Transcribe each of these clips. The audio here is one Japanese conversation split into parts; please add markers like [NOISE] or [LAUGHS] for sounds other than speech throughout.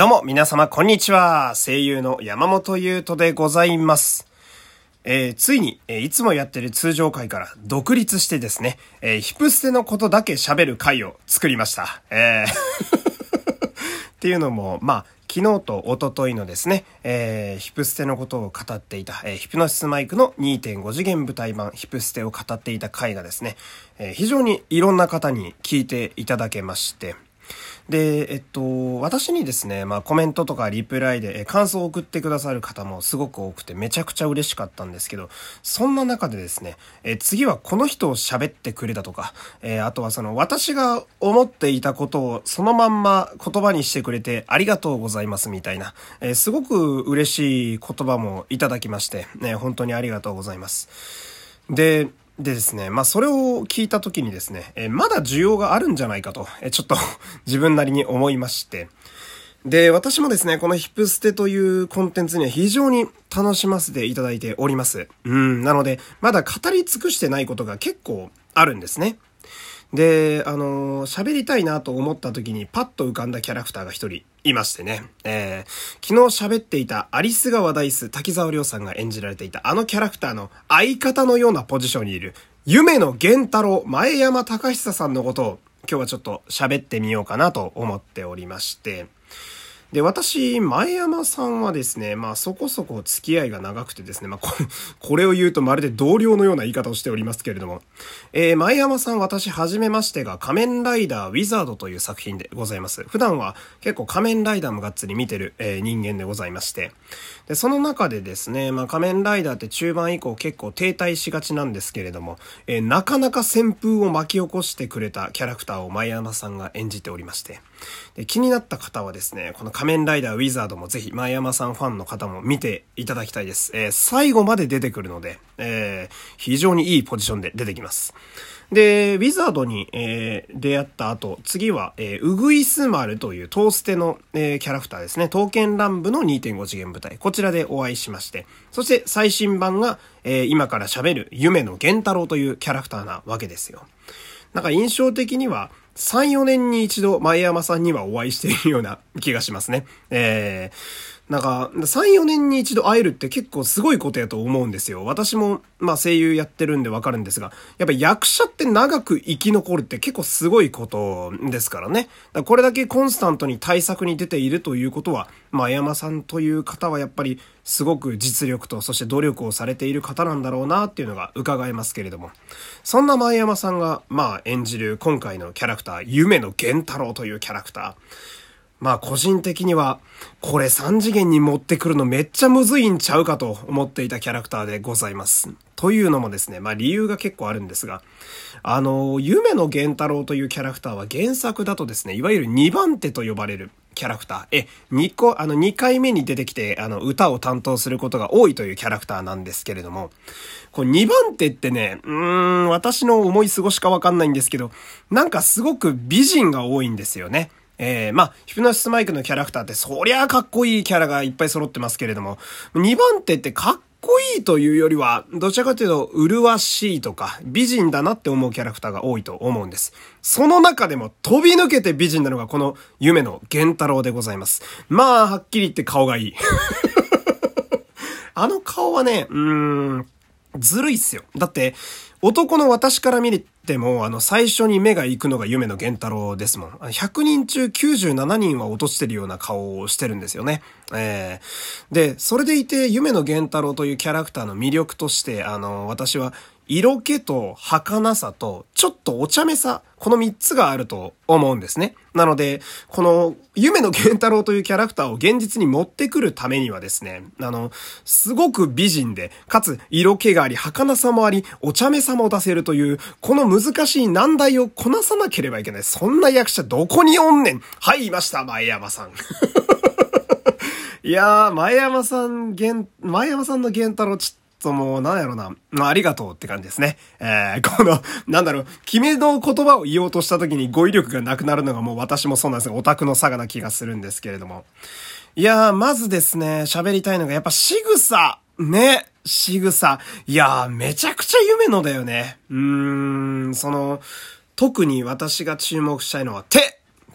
どうも、皆様、こんにちは。声優の山本優斗でございます。えー、ついに、えー、いつもやってる通常回から独立してですね、えー、ヒプステのことだけ喋る回を作りました。えー [LAUGHS] っていうのも、まあ、昨日と一昨日のですね、えー、ヒプステのことを語っていた、えー、ヒプノシスマイクの2.5次元舞台版ヒプステを語っていた回がですね、えー、非常にいろんな方に聞いていただけまして、で、えっと、私にですね、まあコメントとかリプライで感想を送ってくださる方もすごく多くてめちゃくちゃ嬉しかったんですけど、そんな中でですね、え次はこの人を喋ってくれたとか、えあとはその私が思っていたことをそのまんま言葉にしてくれてありがとうございますみたいな、えすごく嬉しい言葉もいただきまして、ね、本当にありがとうございます。で、でですね、まあそれを聞いた時にですね、えまだ需要があるんじゃないかと、えちょっと [LAUGHS] 自分なりに思いまして、で、私もですね、このヒップステというコンテンツには非常に楽しませていただいております。うん、なので、まだ語り尽くしてないことが結構あるんですね。で、あの喋りたいなと思った時にパッと浮かんだキャラクターが一人いましてね。えー、昨日喋っていたアリス川ダイス滝沢亮さんが演じられていたあのキャラクターの相方のようなポジションにいる夢の源太郎前山隆久さんのことを今日はちょっと喋ってみようかなと思っておりまして。で、私、前山さんはですね、まあそこそこ付き合いが長くてですね、まあこれ、[LAUGHS] これを言うとまるで同僚のような言い方をしておりますけれども、えー、前山さん私はじめましてが仮面ライダーウィザードという作品でございます。普段は結構仮面ライダーもがっつり見てる、えー、人間でございまして、で、その中でですね、まあ仮面ライダーって中盤以降結構停滞しがちなんですけれども、えー、なかなか旋風を巻き起こしてくれたキャラクターを前山さんが演じておりまして、で気になった方はですね、この仮面ライダーウィザードもぜひ前山さんファンの方も見ていただきたいです。えー、最後まで出てくるので、えー、非常にいいポジションで出てきます。で、ウィザードに、えー、出会った後、次は、えー、ウグイスマルというトーステの、えー、キャラクターですね。刀剣乱舞の2.5次元舞台。こちらでお会いしまして。そして最新版が、えー、今から喋る夢の源太郎というキャラクターなわけですよ。なんか印象的には、3、4年に一度前山さんにはお会いしているような気がしますね。えー、なんか、3、4年に一度会えるって結構すごいことやと思うんですよ。私も、まあ声優やってるんでわかるんですが、やっぱ役者って長く生き残るって結構すごいことですからね。だこれだけコンスタントに対策に出ているということは、まあ山さんという方はやっぱりすごく実力とそして努力をされている方なんだろうなっていうのが伺えますけれども。そんな前山さんが、まあ演じる今回のキャラクター、夢の源太郎というキャラクター。まあ個人的には、これ3次元に持ってくるのめっちゃむずいんちゃうかと思っていたキャラクターでございます。というのもですね、まあ理由が結構あるんですが、あの、夢の源太郎というキャラクターは原作だとですね、いわゆる2番手と呼ばれるキャラクター。え、2個、あの2回目に出てきて、あの歌を担当することが多いというキャラクターなんですけれども、これ2番手ってね、うーん、私の思い過ごしかわかんないんですけど、なんかすごく美人が多いんですよね。えー、まあ、ヒプノシスマイクのキャラクターってそりゃかっこいいキャラがいっぱい揃ってますけれども、2番手ってかっこいいというよりは、どちらかというと、麗しいとか、美人だなって思うキャラクターが多いと思うんです。その中でも飛び抜けて美人なのがこの夢の源太郎でございます。まあ、はっきり言って顔がいい。[LAUGHS] あの顔はね、うーん、ずるいっすよ。だって、男の私から見ても、あの、最初に目が行くのが夢の源太郎ですもん。100人中97人は落としてるような顔をしてるんですよね。えー、で、それでいて、夢の源太郎というキャラクターの魅力として、あの、私は色気と儚さと、ちょっとお茶目さ、この三つがあると思うんですね。なので、この、夢の源太郎というキャラクターを現実に持ってくるためにはですね、あの、すごく美人で、かつ色気があり、儚さもあり、お茶目さも出せるという、この難しい難題をこなさなければいけない。そんな役者どこにおんねんはい、いました、前山さん。[LAUGHS] いやー、前山さん、前山さんの源太郎ちともう、なんやろな。まあ、ありがとうって感じですね。えー、[LAUGHS] この、なんだろう、君の言葉を言おうとした時に語彙力がなくなるのがもう私もそうなんですが、オタクの差がな気がするんですけれども。いやー、まずですね、喋りたいのがやっぱ仕草。ね。仕草。いやー、めちゃくちゃ夢のだよね。うーん、その、特に私が注目したいのは手。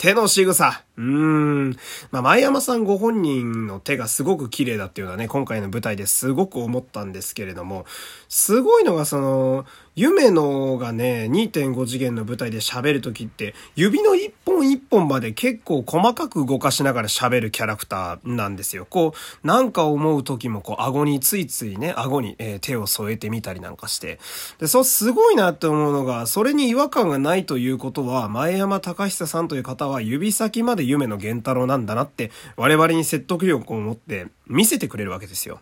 手の仕草。うーん。まあ、前山さんご本人の手がすごく綺麗だっていうのはね、今回の舞台ですごく思ったんですけれども、すごいのがその、夢のがね、2.5次元の舞台で喋るときって、指の一本一本まで結構細かく動かしながら喋るキャラクターなんですよ。こう、なんか思うときもこう、顎についついね、顎に、えー、手を添えてみたりなんかして。で、そう、すごいなって思うのが、それに違和感がないということは、前山隆久さんという方は指先まで夢の源太郎なんだなって、我々に説得力を持って見せてくれるわけですよ。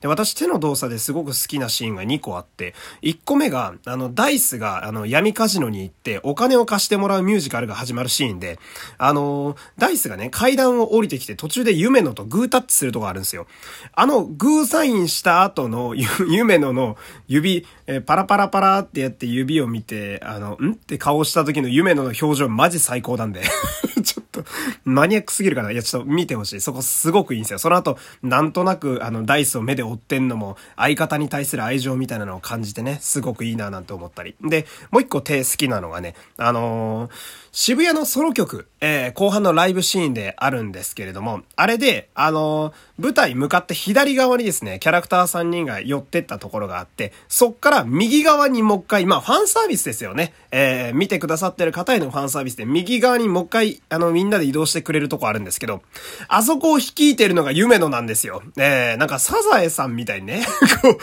で、私手の動作ですごく好きなシーンが2個あって、1個目が、あの、ダイスが、あの、闇カジノに行って、お金を貸してもらうミュージカルが始まるシーンで、あの、ダイスがね、階段を降りてきて途中で夢野とグータッチするとこあるんですよ。あの、グーサインした後の、[LAUGHS] 夢野の指、え、パラパラパラってやって指を見て、あの、ん？って顔した時の夢野の表情マジ最高なんでちょ [LAUGHS] と、[LAUGHS] マニアックすぎるかな？いや、ちょっと見てほしい。そこすごくいいんですよ。その後、なんとなく、あの、ダイスを目で追ってんのも、相方に対する愛情みたいなのを感じてね、すごくいいななんて思ったり。で、もう一個手好きなのがね、あのー、渋谷のソロ曲、えー、後半のライブシーンであるんですけれども、あれで、あのー、舞台向かって左側にですね、キャラクター3人が寄ってったところがあって、そっから右側にもう一回、まあ、ファンサービスですよね。えー、見てくださってる方へのファンサービスで、右側にもう一回、あの、みんななで移動してくれるとこあるんですけど、あそこを率いてるのが夢野なんですよ。えー、なんかサザエさんみたいにね、[LAUGHS] こう、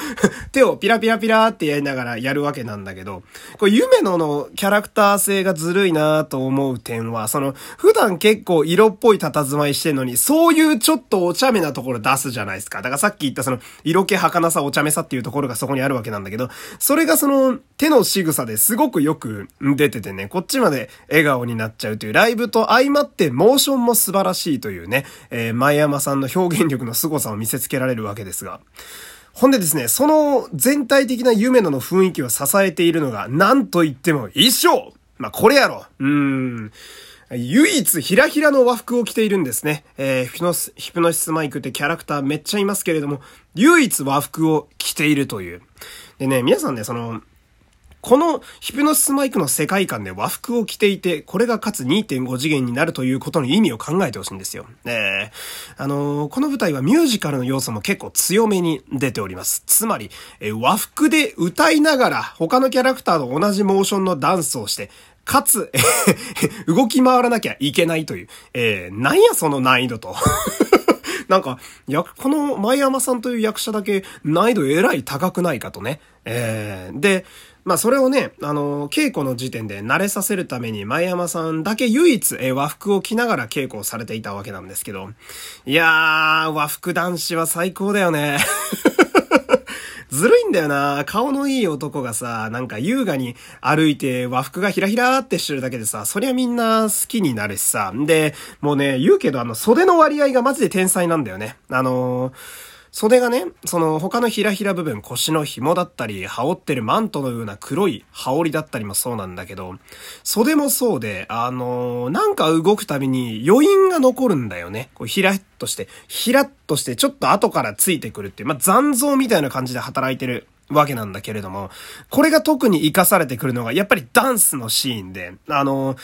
手をピラピラピラってやりながらやるわけなんだけど、こう、夢野のキャラクター性がずるいなと思う点は、その、普段結構色っぽい佇まいしてんのに、そういうちょっとお茶目なところ出すじゃないですか。だからさっき言ったその、色気儚さお茶目さっていうところがそこにあるわけなんだけど、それがその、手の仕草ですごくよく出ててね、こっちまで笑顔になっちゃうという、ライブと相まってモーションも素晴らしいというね、えー、前山さんの表現力の凄さを見せつけられるわけですが、ほんでですね、その全体的な夢野の雰囲気を支えているのが、なんと言っても衣装まあ、これやろうーん。唯一ひらひらの和服を着ているんですね。えー、ヒプノス、ヒプノシスマイクってキャラクターめっちゃいますけれども、唯一和服を着ているという。でね、皆さんね、その、このヒプノシスマイクの世界観で和服を着ていて、これがかつ2.5次元になるということの意味を考えてほしいんですよ。えー、あのー、この舞台はミュージカルの要素も結構強めに出ております。つまり、えー、和服で歌いながら他のキャラクターと同じモーションのダンスをして、かつ、動き回らなきゃいけないという、えー、なんやその難易度と。なんか、役、この前山さんという役者だけ難易度えらい高くないかとね。えー、で、まあそれをね、あの、稽古の時点で慣れさせるために前山さんだけ唯一、和服を着ながら稽古をされていたわけなんですけど、いやー、和服男子は最高だよね。[LAUGHS] ずるいんだよな顔のいい男がさ、なんか優雅に歩いて和服がひらひらってしてるだけでさ、そりゃみんな好きになるしさ。で、もうね、言うけどあの袖の割合がマジで天才なんだよね。あのー袖がね、その他のひらひら部分、腰の紐だったり、羽織ってるマントのような黒い羽織だったりもそうなんだけど、袖もそうで、あのー、なんか動くたびに余韻が残るんだよね。こうひらっとして、ひらっとしてちょっと後からついてくるっていう、まあ、残像みたいな感じで働いてるわけなんだけれども、これが特に活かされてくるのが、やっぱりダンスのシーンで、あの、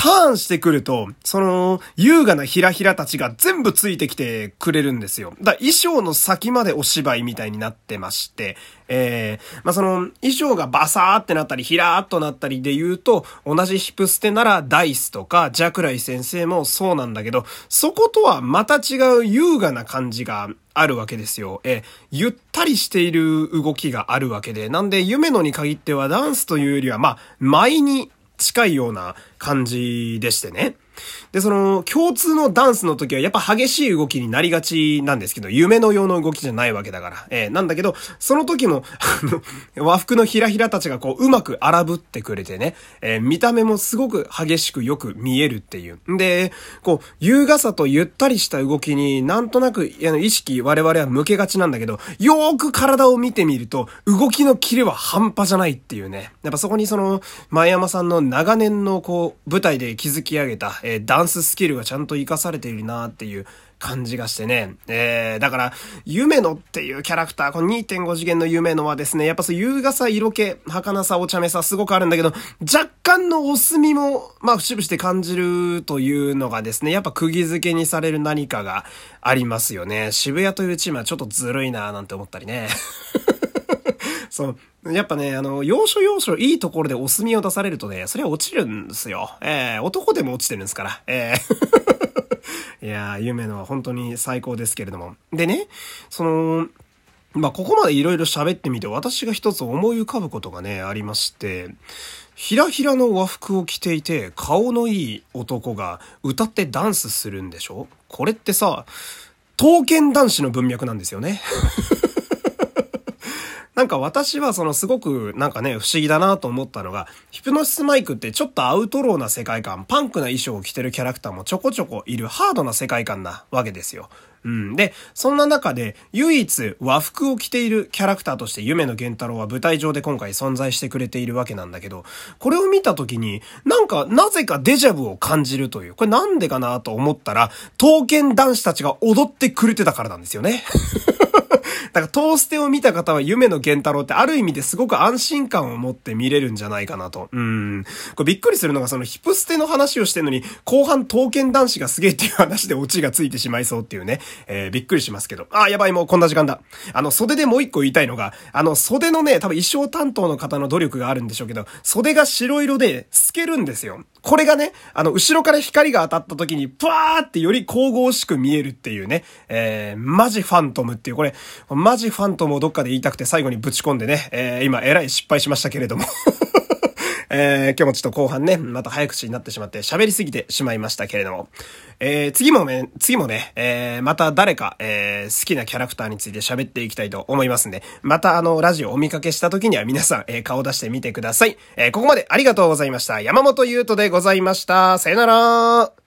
ターンしてくると、その、優雅なひらひらたちが全部ついてきてくれるんですよ。だ衣装の先までお芝居みたいになってまして、えー、まあ、その、衣装がバサーってなったり、ひらーっとなったりで言うと、同じヒプステならダイスとか、ジャクライ先生もそうなんだけど、そことはまた違う優雅な感じがあるわけですよ。えゆったりしている動きがあるわけで、なんで、夢野に限ってはダンスというよりは、まあ、舞に近いような感じでしてね。で、その、共通のダンスの時はやっぱ激しい動きになりがちなんですけど、夢のようの動きじゃないわけだから。えー、なんだけど、その時も、あの、和服のひらひらたちがこう、うまく荒ぶってくれてね、えー、見た目もすごく激しくよく見えるっていう。で、こう、優雅さとゆったりした動きになんとなく、あの意識我々は向けがちなんだけど、よーく体を見てみると、動きのキレは半端じゃないっていうね。やっぱそこにその、前山さんの長年のこう、舞台で築き上げた、えー、ダンススキルがちゃんと活かされているなっていう感じがしてね。えー、だから、夢野っていうキャラクター、この2.5次元の夢野はですね、やっぱそう優雅さ、色気、儚さ、お茶目さ、すごくあるんだけど、若干のお墨も、まあ、節々で感じるというのがですね、やっぱ釘付けにされる何かがありますよね。渋谷というチームはちょっとずるいなぁなんて思ったりね。[LAUGHS] [LAUGHS] そう。やっぱね、あの、要所要所いいところでお墨を出されるとね、それは落ちるんですよ。えー、男でも落ちてるんですから。えー [LAUGHS] いやー、夢のは本当に最高ですけれども。でね、その、まあ、ここまで色々喋ってみて、私が一つ思い浮かぶことがね、ありまして、ひらひらの和服を着ていて、顔のいい男が歌ってダンスするんでしょ？これってさ、刀剣男子の文脈なんですよね。[LAUGHS] なんか私はそのすごくなんかね、不思議だなと思ったのが、ヒプノシスマイクってちょっとアウトローな世界観、パンクな衣装を着てるキャラクターもちょこちょこいるハードな世界観なわけですよ。うん。で、そんな中で、唯一和服を着ているキャラクターとして夢の源太郎は舞台上で今回存在してくれているわけなんだけど、これを見た時に、なんか、なぜかデジャブを感じるという、これなんでかなと思ったら、刀剣男子たちが踊ってくれてたからなんですよね。だからトーステを見た方は夢の源太郎ってある意味ですごく安心感を持って見れるんじゃないかなと。うん。これびっくりするのがそのヒプステの話をしてんのに、後半刀剣男子がすげえっていう話でオチがついてしまいそうっていうね。えー、びっくりしますけど。あやばい、もうこんな時間だ。あの、袖でもう一個言いたいのが、あの、袖のね、多分衣装担当の方の努力があるんでしょうけど、袖が白色で透けるんですよ。これがね、あの、後ろから光が当たった時に、プワーってより神々しく見えるっていうね、えー、マジファントムっていう、これ、マジファントムをどっかで言いたくて最後にぶち込んでね、えー、今、えらい失敗しましたけれども。[LAUGHS] えー、今日もちょっと後半ね、また早口になってしまって喋りすぎてしまいましたけれども、えー、次もね、次もね、えー、また誰か、えー、好きなキャラクターについて喋っていきたいと思いますんで、またあの、ラジオお見かけした時には皆さん、えー、顔出してみてください。えー、ここまでありがとうございました。山本優斗でございました。さよなら